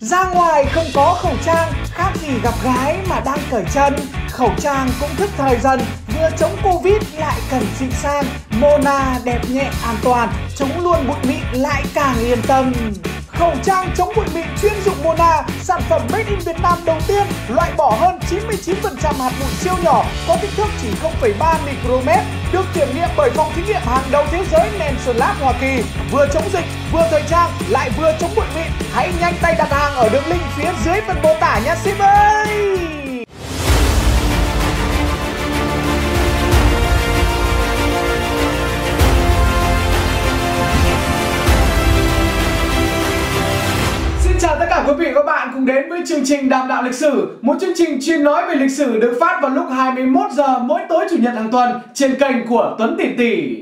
Ra ngoài không có khẩu trang, khác gì gặp gái mà đang cởi chân. Khẩu trang cũng thức thời dần, vừa chống Covid lại cần xịn sang. Mona đẹp nhẹ an toàn, chống luôn bụi mịn lại càng yên tâm. Khẩu trang chống bụi mịn chuyên dụng Mona, sản phẩm made in Việt Nam đầu tiên, loại bỏ hơn 99% hạt bụi siêu nhỏ, có kích thước chỉ 0,3 micromet, được kiểm nghiệm bởi phòng thí nghiệm hàng đầu thế giới Nelson Lab Hoa Kỳ. Vừa chống dịch, vừa thời trang, lại vừa chống bụi mịn. Hãy nhanh tay đặt hàng ở đường link phía dưới phần mô tả nha ship ơi! Xin chào tất cả quý vị và các bạn cùng đến với chương trình Đàm đạo lịch sử, một chương trình chuyên nói về lịch sử được phát vào lúc 21 giờ mỗi tối chủ nhật hàng tuần trên kênh của Tuấn Tỷ Tỷ.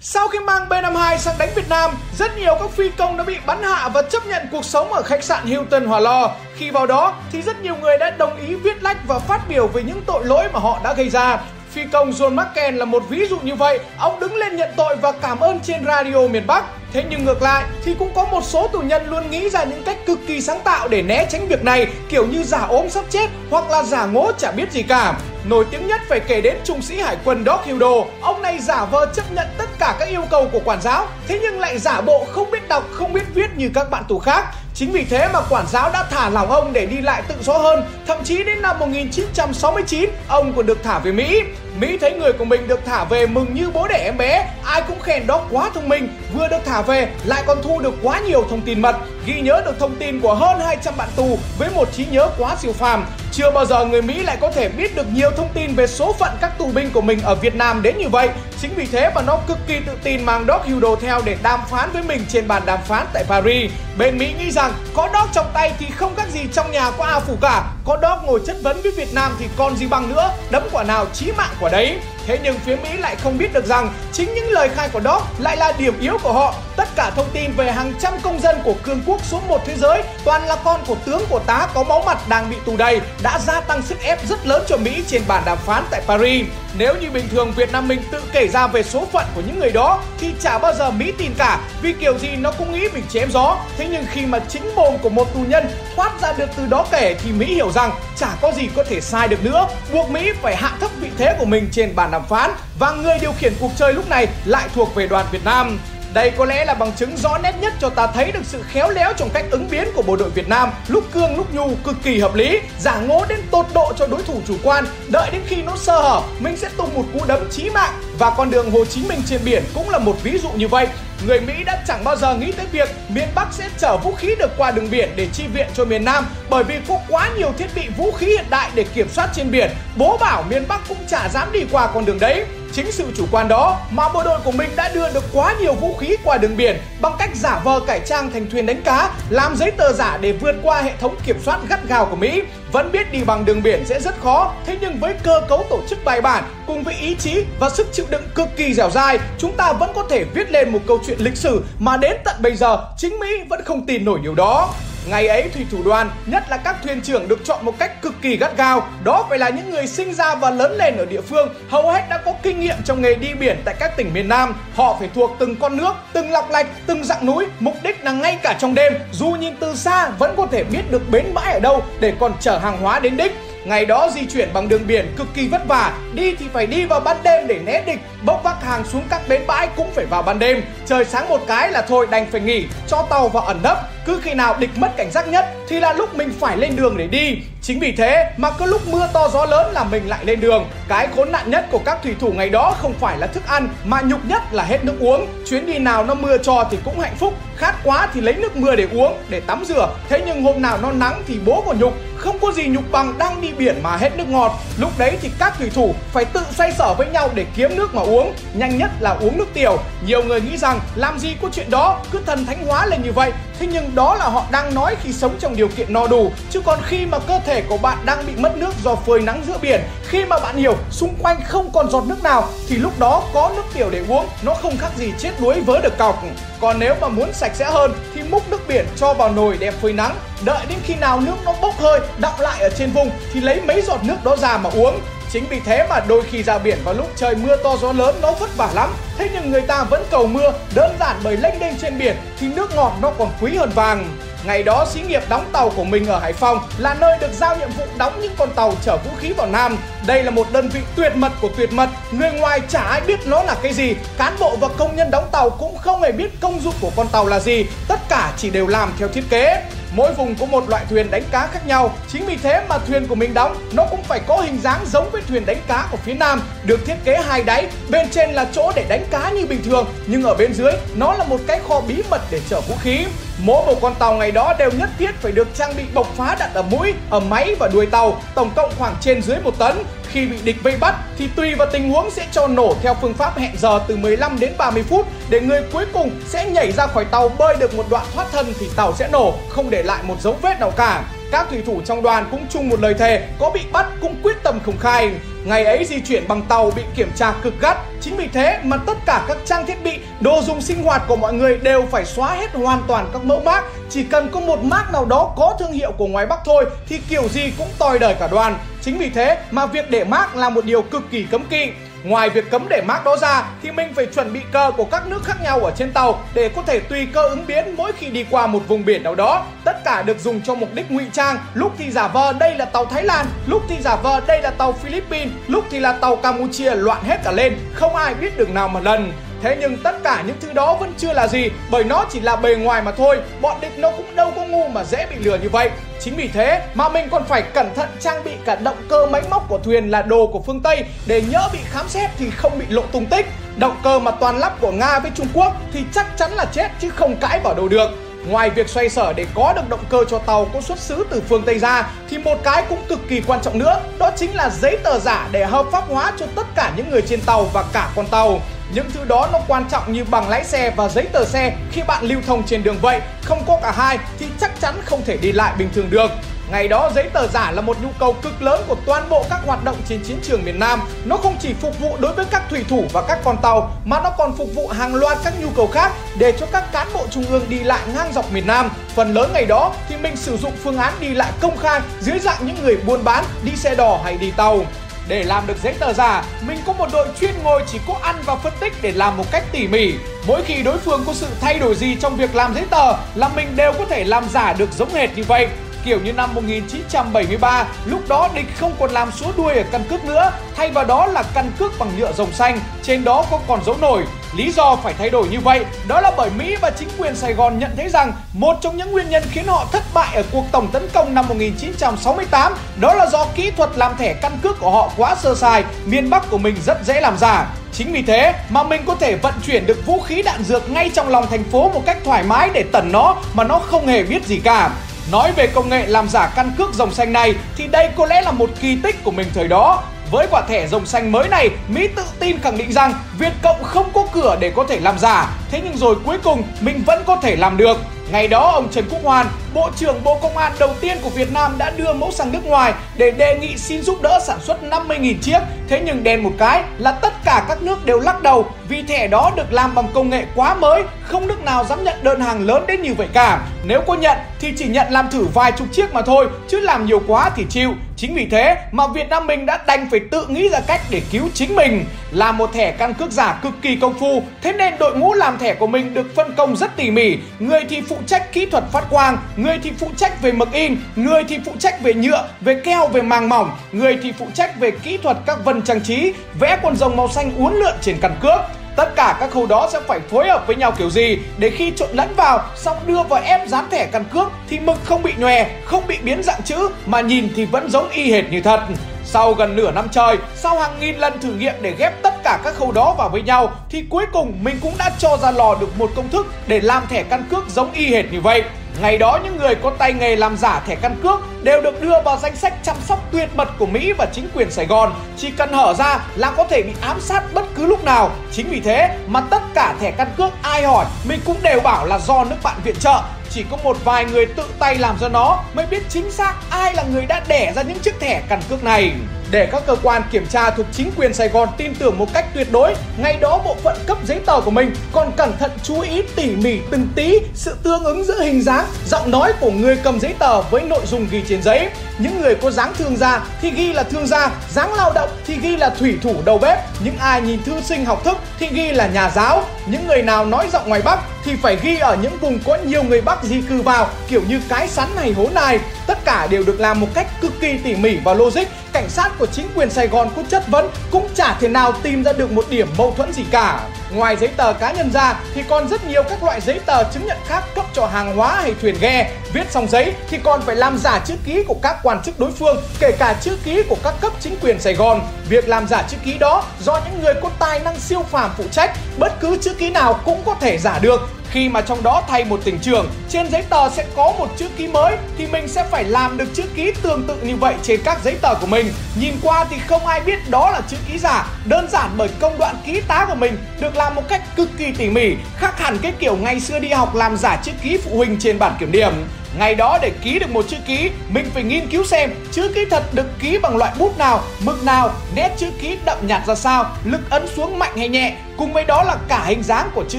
Sau khi mang B52 sang đánh Việt Nam, rất nhiều các phi công đã bị bắn hạ và chấp nhận cuộc sống ở khách sạn Hilton Hòa Lo. Khi vào đó thì rất nhiều người đã đồng ý viết lách và phát biểu về những tội lỗi mà họ đã gây ra. Phi công John McCain là một ví dụ như vậy, ông đứng lên nhận tội và cảm ơn trên radio miền Bắc. Thế nhưng ngược lại thì cũng có một số tù nhân luôn nghĩ ra những cách cực kỳ sáng tạo để né tránh việc này, kiểu như giả ốm sắp chết hoặc là giả ngố chả biết gì cả. Nổi tiếng nhất phải kể đến trung sĩ hải quân Doc Hildo. Ông này giả vờ chấp nhận tất cả các yêu cầu của quản giáo, thế nhưng lại giả bộ không biết đọc, không biết viết như các bạn tù khác. Chính vì thế mà quản giáo đã thả lỏng ông để đi lại tự do hơn. Thậm chí đến năm 1969, ông còn được thả về Mỹ. Mỹ thấy người của mình được thả về mừng như bố đẻ em bé. Ai cũng khen đó quá thông minh, vừa được thả về lại còn thu được quá nhiều thông tin mật, ghi nhớ được thông tin của hơn 200 bạn tù với một trí nhớ quá siêu phàm. Chưa bao giờ người Mỹ lại có thể biết được nhiều thông tin về số phận các tù binh của mình ở Việt Nam đến như vậy. Chính vì thế mà nó cực kỳ tự tin mang Doc Hildo theo để đàm phán với mình trên bàn đàm phán tại Paris. Bên Mỹ nghĩ rằng có Doc trong tay thì không khác gì trong nhà có A phủ cả. Có Doc ngồi chất vấn với Việt Nam thì còn gì bằng nữa, đấm quả nào chí mạng quả đấy. Thế nhưng phía Mỹ lại không biết được rằng chính những lời khai của Doc lại là điểm yếu của họ. Tất cả thông tin về hàng trăm công dân của cường quốc số 1 thế giới toàn là con của tướng của tá có máu mặt đang bị tù đầy đã gia tăng sức ép rất lớn cho Mỹ trên bàn đàm phán tại Paris. Nếu như bình thường Việt Nam mình tự kể ra về số phận của những người đó thì chả bao giờ Mỹ tin cả vì kiểu gì nó cũng nghĩ mình chém gió. Thế nhưng khi mà chính mồm của một tù nhân thoát ra được từ đó kể thì Mỹ hiểu rằng chả có gì có thể sai được nữa, buộc Mỹ phải hạ thấp vị thế của mình trên bàn đàm phán và người điều khiển cuộc chơi lúc này lại thuộc về đoàn Việt Nam. Đây có lẽ là bằng chứng rõ nét nhất cho ta thấy được sự khéo léo trong cách ứng biến của bộ đội Việt Nam, lúc cương lúc nhu cực kỳ hợp lý, giả ngố đến tột độ cho đối thủ chủ quan, đợi đến khi nó sơ hở, mình sẽ tung một cú đấm chí mạng và con đường Hồ Chí Minh trên biển cũng là một ví dụ như vậy. Người Mỹ đã chẳng bao giờ nghĩ tới việc miền Bắc sẽ chở vũ khí được qua đường biển để chi viện cho miền Nam bởi vì có quá nhiều thiết bị vũ khí hiện đại để kiểm soát trên biển. Bố bảo miền Bắc cũng chả dám đi qua con đường đấy. Chính sự chủ quan đó mà bộ đội của mình đã đưa được quá nhiều vũ khí qua đường biển bằng cách giả vờ cải trang thành thuyền đánh cá, làm giấy tờ giả để vượt qua hệ thống kiểm soát gắt gao của Mỹ. Vẫn biết đi bằng đường biển sẽ rất khó, thế nhưng với cơ cấu tổ chức bài bản cùng với ý chí và sức chịu đựng cực kỳ dẻo dai, chúng ta vẫn có thể viết lên một câu chuyện lịch sử mà đến tận bây giờ chính Mỹ vẫn không tin nổi điều đó. Ngày ấy thủy thủ đoàn, nhất là các thuyền trưởng được chọn một cách cực kỳ gắt gao. Đó phải là những người sinh ra và lớn lên ở địa phương, hầu hết đã có kinh nghiệm trong nghề đi biển tại các tỉnh miền Nam. Họ phải thuộc từng con nước, từng lọc lạch, từng dạng núi, mục đích là ngay cả trong đêm, dù nhìn từ xa vẫn có thể biết được bến bãi ở đâu để còn chở hàng hóa đến đích. Ngày đó di chuyển bằng đường biển cực kỳ vất vả, đi thì phải đi vào ban đêm để né địch, bốc vác hàng xuống các bến bãi cũng phải vào ban đêm. Trời sáng một cái là thôi đành phải nghỉ, cho tàu vào ẩn nấp. Cứ khi nào địch mất cảnh giác nhất thì là lúc mình phải lên đường để đi. Chính vì thế mà cứ lúc mưa to gió lớn là mình lại lên đường. Cái khốn nạn nhất của các thủy thủ ngày đó không phải là thức ăn mà nhục nhất là hết nước uống. Chuyến đi nào nó mưa cho thì cũng hạnh phúc, khát quá thì lấy nước mưa để uống, để tắm rửa. Thế nhưng hôm nào nó nắng thì bố còn nhục, không có gì nhục bằng đang đi biển mà hết nước ngọt. Lúc đấy thì các thủy thủ phải tự xoay sở với nhau để kiếm nước mà uống. Nhanh nhất là uống nước tiểu. Nhiều người nghĩ rằng làm gì có chuyện đó, cứ thần thánh hóa lên như vậy. Thế nhưng đó là họ đang nói khi sống trong điều kiện no đủ Chứ còn khi mà cơ thể của bạn đang bị mất nước do phơi nắng giữa biển. Khi mà bạn hiểu xung quanh không còn giọt nước nào, Thì lúc đó có nước tiểu để uống, Nó không khác gì chết đuối vớ được cọc. Còn nếu mà muốn sạch sẽ hơn, Thì múc nước biển cho vào nồi đem phơi nắng. Đợi đến khi nào nước nó bốc hơi, đọng lại ở trên vùng, Thì lấy mấy giọt nước đó ra mà uống. Chính vì thế mà đôi khi ra biển vào lúc trời mưa to gió lớn, nó vất vả lắm. Thế nhưng người ta vẫn cầu mưa, đơn giản bởi lênh đênh trên biển, thì nước ngọt nó còn quý hơn vàng. Ngày đó xí nghiệp đóng tàu của mình ở Hải Phòng là nơi được giao nhiệm vụ đóng những con tàu chở vũ khí vào Nam. Đây là một đơn vị tuyệt mật của tuyệt mật, người ngoài chả ai biết nó là cái gì. Cán bộ và công nhân đóng tàu cũng không hề biết công dụng của con tàu là gì, tất cả chỉ đều làm theo thiết kế. Mỗi vùng có một loại thuyền đánh cá khác nhau. Chính vì thế mà thuyền của mình đóng Nó cũng phải có hình dáng giống với thuyền đánh cá của phía Nam Được thiết kế hai đáy. Bên trên là chỗ để đánh cá như bình thường Nhưng ở bên dưới nó là một cái kho bí mật để chở vũ khí. Mỗi một con tàu ngày đó đều nhất thiết phải được trang bị bộc phá đặt ở mũi, ở máy và đuôi tàu, tổng cộng khoảng trên dưới một tấn. Khi bị địch vây bắt thì tùy vào tình huống sẽ cho nổ theo phương pháp hẹn giờ từ 15 đến 30 phút để người cuối cùng sẽ nhảy ra khỏi tàu bơi được một đoạn thoát thân thì tàu sẽ nổ, không để lại một dấu vết nào cả. Các thủy thủ trong đoàn cũng chung một lời thề, có bị bắt cũng quyết tâm không khai. Ngày ấy di chuyển bằng tàu bị kiểm tra cực gắt, chính vì thế mà tất cả các trang thiết bị, đồ dùng sinh hoạt của mọi người đều phải xóa hết hoàn toàn các mẫu mác. Chỉ cần có một mác nào đó có thương hiệu của ngoài Bắc thôi thì kiểu gì cũng tòi đời cả đoàn. Chính vì thế mà việc để mác là một điều cực kỳ cấm kỵ. Ngoài việc cấm để mác đó ra thì mình phải chuẩn bị cờ của các nước khác nhau ở trên tàu để có thể tùy cơ ứng biến mỗi khi đi qua một vùng biển nào đó. Tất cả được dùng cho mục đích ngụy trang, lúc thì giả vờ đây là tàu Thái Lan, lúc thì giả vờ đây là tàu Philippines, lúc thì là tàu Campuchia loạn hết cả lên, không ai biết đường nào mà lần. Thế nhưng tất cả những thứ đó vẫn chưa là gì Bởi nó chỉ là bề ngoài mà thôi. Bọn địch nó cũng đâu có ngu mà dễ bị lừa như vậy. Chính vì thế mà mình còn phải cẩn thận trang bị cả động cơ máy móc của thuyền là đồ của phương Tây. Để nhỡ bị khám xét thì không bị lộ tung tích. Động cơ mà toàn lắp của Nga với Trung Quốc thì chắc chắn là chết chứ không cãi vào đâu được. Ngoài việc xoay sở để có được động cơ cho tàu có xuất xứ từ phương Tây ra thì một cái cũng cực kỳ quan trọng nữa, đó chính là giấy tờ giả để hợp pháp hóa cho tất cả những người trên tàu và cả con tàu. Những thứ đó nó quan trọng như bằng lái xe và giấy tờ xe khi bạn lưu thông trên đường vậy, không có cả hai thì chắc chắn không thể đi lại bình thường được. Ngày đó giấy tờ giả là một nhu cầu cực lớn của toàn bộ các hoạt động trên chiến trường miền Nam. Nó không chỉ phục vụ đối với các thủy thủ và các con tàu mà nó còn phục vụ hàng loạt các nhu cầu khác để cho các cán bộ trung ương đi lại ngang dọc miền Nam. Phần lớn ngày đó thì mình sử dụng phương án đi lại công khai dưới dạng những người buôn bán, đi xe đò hay đi tàu. Để làm được giấy tờ giả, mình có một đội chuyên ngồi chỉ có ăn và phân tích để làm một cách tỉ mỉ. Mỗi khi đối phương có sự thay đổi gì trong việc làm giấy tờ là mình đều có thể làm giả được giống hệt như vậy kiểu như năm 1973, lúc đó địch không còn làm số đuôi ở căn cước nữa, thay vào đó là căn cước bằng nhựa rồng xanh, trên đó có còn dấu nổi. Lý do phải thay đổi như vậy đó là bởi Mỹ và chính quyền Sài Gòn nhận thấy rằng một trong những nguyên nhân khiến họ thất bại ở cuộc tổng tấn công năm 1968 đó là do kỹ thuật làm thẻ căn cước của họ quá sơ sài, miền Bắc của mình rất dễ làm giả. Chính vì thế mà mình có thể vận chuyển được vũ khí đạn dược ngay trong lòng thành phố một cách thoải mái để tẩn nó mà nó không hề biết gì cả. Nói về công nghệ làm giả căn cước rồng xanh này thì đây có lẽ là một kỳ tích của mình thời đó. Với quả thẻ rồng xanh mới này, Mỹ tự tin khẳng định rằng Việt Cộng không có cửa để có thể làm giả. Thế nhưng rồi cuối cùng mình vẫn có thể làm được. Ngày đó ông Trần Quốc Hoàn, Bộ trưởng Bộ Công an đầu tiên của Việt Nam đã đưa mẫu sang nước ngoài để đề nghị xin giúp đỡ sản xuất 50.000 chiếc. Thế nhưng đen một cái là tất cả các nước đều lắc đầu vì thẻ đó được làm bằng công nghệ quá mới, không nước nào dám nhận đơn hàng lớn đến như vậy cả. Nếu có nhận thì chỉ nhận làm thử vài chục chiếc mà thôi, chứ làm nhiều quá thì chịu. Chính vì thế mà Việt Nam mình đã đành phải tự nghĩ ra cách để cứu chính mình. Làm một thẻ căn cước giả cực kỳ công phu, thế nên đội ngũ làm thẻ của mình được phân công rất tỉ mỉ. Người thì phụ trách kỹ thuật phát quang, người thì phụ trách về mực in, người thì phụ trách về nhựa, về keo, về màng mỏng, người thì phụ trách về kỹ thuật các vân trang trí, vẽ con rồng màu xanh uốn lượn trên căn cước. Tất cả các khâu đó sẽ phải phối hợp với nhau kiểu gì để khi trộn lẫn vào xong đưa vào ép dán thẻ căn cước thì mực không bị nhòe, không bị biến dạng chữ mà nhìn thì vẫn giống y hệt như thật. Sau gần nửa năm trời, sau hàng nghìn lần thử nghiệm để ghép tất cả các khâu đó vào với nhau thì cuối cùng mình cũng đã cho ra lò được một công thức để làm thẻ căn cước giống y hệt như vậy. Ngày đó những người có tay nghề làm giả thẻ căn cước đều được đưa vào danh sách chăm sóc tuyệt mật của Mỹ và chính quyền Sài Gòn. Chỉ cần hở ra là có thể bị ám sát bất cứ lúc nào. Chính vì thế mà tất cả thẻ căn cước ai hỏi, mình cũng đều bảo là do nước bạn viện trợ. Chỉ có một vài người tự tay làm ra nó mới biết chính xác ai là người đã đẻ ra những chiếc thẻ căn cước này. Để các cơ quan kiểm tra thuộc chính quyền Sài Gòn tin tưởng một cách tuyệt đối, Ngay đó bộ phận cấp giấy tờ của mình còn cẩn thận chú ý tỉ mỉ từng tí sự tương ứng giữa hình dáng, giọng nói của người cầm giấy tờ với nội dung ghi trên giấy. Những người có dáng thương gia thì ghi là thương gia, dáng lao động thì ghi là thủy thủ đầu bếp, những ai nhìn thư sinh học thức thì ghi là nhà giáo, những người nào nói giọng ngoài Bắc thì phải ghi ở những vùng có nhiều người Bắc di cư vào kiểu như cái sắn hay hố nai. Tất cả đều được làm một cách cực kỳ tỉ mỉ và logic. Cảnh sát của chính quyền Sài Gòn có chất vấn cũng chả thể nào tìm ra được một điểm mâu thuẫn gì cả. Ngoài giấy tờ cá nhân ra thì còn rất nhiều các loại giấy tờ chứng nhận khác cấp cho hàng hóa hay thuyền ghe. Viết xong giấy thì còn phải làm giả chữ ký của các quan chức đối phương, kể cả chữ ký của các cấp chính quyền Sài Gòn. Việc làm giả chữ ký đó do những người có tài năng siêu phàm phụ trách, bất cứ chữ ký nào cũng có thể giả được khi mà trong đó thay một tỉnh trường, trên giấy tờ sẽ có một chữ ký mới thì mình sẽ phải làm được chữ ký tương tự như vậy trên các giấy tờ của mình. Nhìn qua thì không ai biết đó là chữ ký giả. Đơn giản bởi công đoạn ký tá của mình được làm một cách cực kỳ tỉ mỉ, khác hẳn cái kiểu ngày xưa đi học làm giả chữ ký phụ huynh trên bản kiểm điểm. Ngày đó để ký được một chữ ký, mình phải nghiên cứu xem chữ ký thật được ký bằng loại bút nào, mực nào, nét chữ ký đậm nhạt ra sao, lực ấn xuống mạnh hay nhẹ, cùng với đó là cả hình dáng của chữ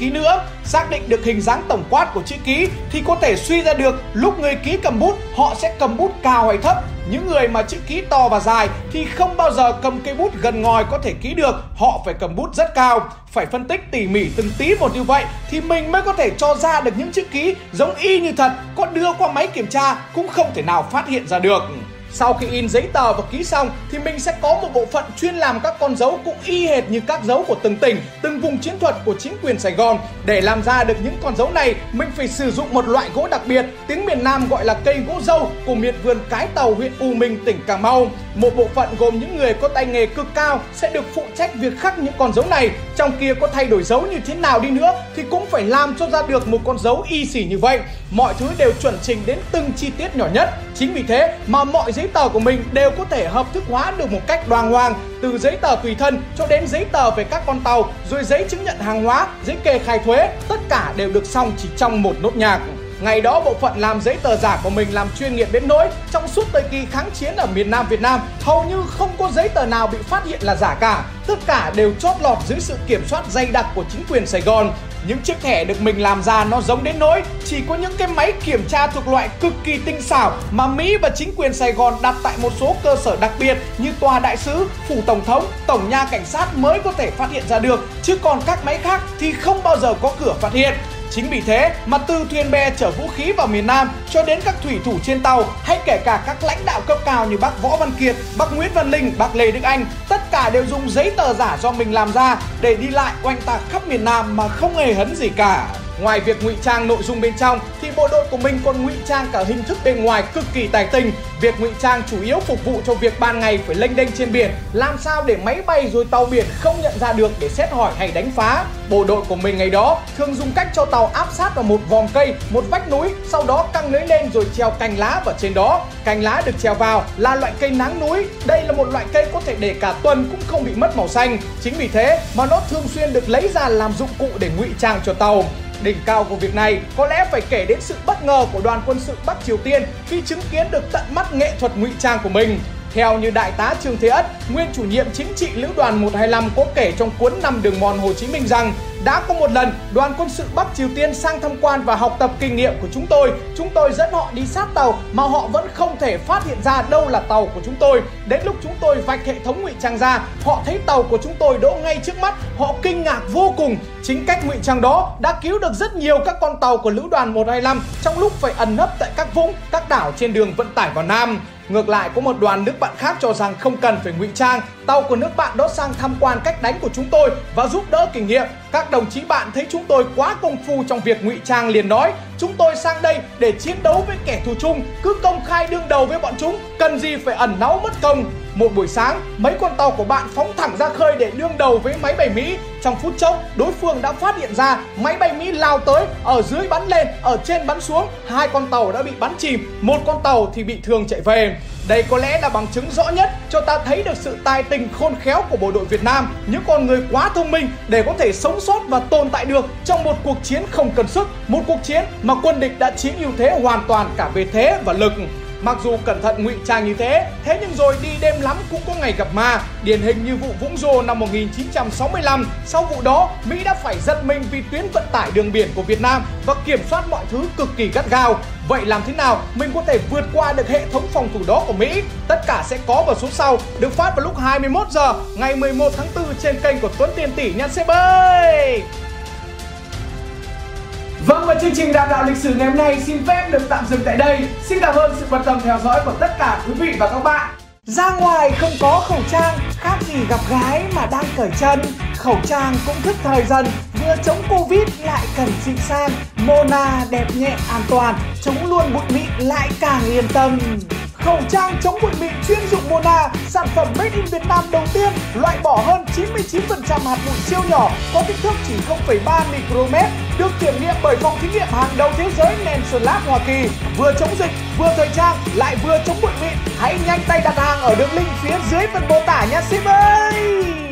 ký nữa. Xác định được hình dáng tổng quát của chữ ký thì có thể suy ra được lúc người ký cầm bút họ sẽ cầm bút cao hay thấp, những người mà chữ ký to và dài thì không bao giờ cầm cây bút gần ngòi có thể ký được, họ phải cầm bút rất cao. Phải phân tích tỉ mỉ từng tí một như vậy thì mình mới có thể cho ra được những chữ ký giống y như thật, có đưa qua máy kiểm tra cũng không thể nào phát hiện ra được. Sau khi in giấy tờ và ký xong thì mình sẽ có một bộ phận chuyên làm các con dấu cũng y hệt như các dấu của từng tỉnh, từng vùng chiến thuật của chính quyền Sài Gòn. Để làm ra được những con dấu này, mình phải sử dụng một loại gỗ đặc biệt, tiếng miền Nam gọi là cây gỗ dâu của miệt vườn Cái Tàu huyện U Minh tỉnh Cà Mau. Một bộ phận gồm những người có tay nghề cực cao sẽ được phụ trách việc khắc những con dấu này. Trong kia có thay đổi dấu như thế nào đi nữa thì cũng phải làm cho ra được một con dấu y xỉ như vậy. Mọi thứ đều chuẩn chỉnh đến từng chi tiết nhỏ nhất. Chính vì thế mà mọi giấy tờ của mình đều có thể hợp thức hóa được một cách đoan hoàng, từ giấy tờ tùy thân cho đến giấy tờ về các con tàu, rồi giấy chứng nhận hàng hóa, giấy kê khai thuế, tất cả đều được xong chỉ trong một nốt nhạc. Ngày đó bộ phận làm giấy tờ giả của mình làm chuyên nghiệp đến nỗi trong suốt thời kỳ kháng chiến ở miền Nam Việt Nam hầu như không có giấy tờ nào bị phát hiện là giả cả. Tất cả đều chót lọt dưới sự kiểm soát dày đặc của chính quyền Sài Gòn. Những chiếc thẻ được mình làm ra nó giống đến nỗi chỉ có những cái máy kiểm tra thuộc loại cực kỳ tinh xảo mà Mỹ và chính quyền Sài Gòn đặt tại một số cơ sở đặc biệt như tòa đại sứ, phủ tổng thống, tổng nha cảnh sát mới có thể phát hiện ra được chứ còn các máy khác thì không bao giờ có cửa phát hiện. Chính vì thế mà từ thuyền bè chở vũ khí vào miền Nam cho đến các thủy thủ trên tàu hay kể cả các lãnh đạo cấp cao như bác Võ Văn Kiệt, bác Nguyễn Văn Linh, bác Lê Đức Anh, tất cả đều dùng giấy tờ giả do mình làm ra để đi lại oanh tạc khắp miền Nam mà không hề hấn gì cả. Ngoài việc ngụy trang nội dung bên trong bộ đội của mình còn ngụy trang cả hình thức bên ngoài cực kỳ tài tình. Việc ngụy trang chủ yếu phục vụ cho việc ban ngày phải lênh đênh trên biển, làm sao để máy bay rồi tàu biển không nhận ra được để xét hỏi hay đánh phá. Bộ đội của mình ngày đó thường dùng cách cho tàu áp sát vào một vòng cây, một vách núi, sau đó căng lưới lên rồi treo cành lá vào trên đó. Cành lá được treo vào là loại cây nắng núi. Đây là một loại cây có thể để cả tuần cũng không bị mất màu xanh. Chính vì thế mà nó thường xuyên được lấy ra làm dụng cụ để ngụy trang cho tàu. Đỉnh cao của việc này có lẽ phải kể đến sự bất ngờ của đoàn quân sự Bắc Triều Tiên khi chứng kiến được tận mắt nghệ thuật ngụy trang của mình. Theo như Đại tá Trương Thế Ất, nguyên chủ nhiệm chính trị Lữ đoàn 125 có kể trong cuốn Năm đường mòn Hồ Chí Minh rằng đã có một lần đoàn quân sự Bắc Triều Tiên sang tham quan và học tập kinh nghiệm của chúng tôi. Chúng tôi dẫn họ đi sát tàu mà họ vẫn không thể phát hiện ra đâu là tàu của chúng tôi. Đến lúc chúng tôi vạch hệ thống ngụy trang ra, họ thấy tàu của chúng tôi đỗ ngay trước mắt. Họ kinh ngạc vô cùng. Chính cách ngụy trang đó đã cứu được rất nhiều các con tàu của lữ đoàn 125 trong lúc phải ẩn nấp tại các vũng, các đảo trên đường vận tải vào Nam. Ngược lại có một đoàn nước bạn khác cho rằng không cần phải ngụy trang, tàu của nước bạn đó sang tham quan cách đánh của chúng tôi và giúp đỡ kinh nghiệm. Các đồng chí bạn thấy chúng tôi quá công phu trong việc ngụy trang liền nói, chúng tôi sang đây để chiến đấu với kẻ thù chung, cứ công khai đương đầu với bọn chúng, cần gì phải ẩn náu mất công. Một buổi sáng, mấy con tàu của bạn phóng thẳng ra khơi để đương đầu với máy bay Mỹ. Trong phút chốc, đối phương đã phát hiện ra máy bay Mỹ lao tới, ở dưới bắn lên, ở trên bắn xuống. Hai con tàu đã bị bắn chìm, một con tàu thì bị thương chạy về. Đây có lẽ là bằng chứng rõ nhất cho ta thấy được sự tài tình khôn khéo của bộ đội Việt Nam, những con người quá thông minh để có thể sống sót và tồn tại được trong một cuộc chiến không cần sức, một cuộc chiến mà quân địch đã chiếm ưu thế hoàn toàn cả về thế và lực. Mặc dù cẩn thận ngụy trang như thế, thế nhưng rồi đi đêm lắm cũng có ngày gặp ma. Điển hình như vụ Vũng Rô năm 1965. Sau vụ đó, Mỹ đã phải giật mình vì tuyến vận tải đường biển của Việt Nam và kiểm soát mọi thứ cực kỳ gắt gao. Vậy làm thế nào mình có thể vượt qua được hệ thống phòng thủ đó của Mỹ? Tất cả sẽ có vào số sau, được phát vào lúc 21 giờ ngày 11 tháng 4 trên kênh của Tuấn Tiền Tỷ nha Sếp ơi! Vâng và chương trình đào tạo lịch sử ngày hôm nay xin phép được tạm dừng tại đây. Xin cảm ơn sự quan tâm theo dõi của tất cả quý vị và các bạn. Ra ngoài không có khẩu trang, khác gì gặp gái mà đang cởi chân. Khẩu trang cũng thức thời dần, vừa chống Covid lại cần xịn sang. Mona đẹp nhẹ an toàn, chống luôn bụi mịn lại càng yên tâm. Khẩu trang chống bụi mịn chuyên dụng Mona, sản phẩm made in Việt Nam đầu tiên, loại bỏ hơn 99% hạt bụi siêu nhỏ, có kích thước chỉ 0,3 micromet, được kiểm nghiệm bởi phòng thí nghiệm hàng đầu thế giới Nelson Lab Hoa Kỳ. Vừa chống dịch, vừa thời trang, lại vừa chống bụi mịn. Hãy nhanh tay đặt hàng ở đường link phía dưới phần mô tả nha ship ơi!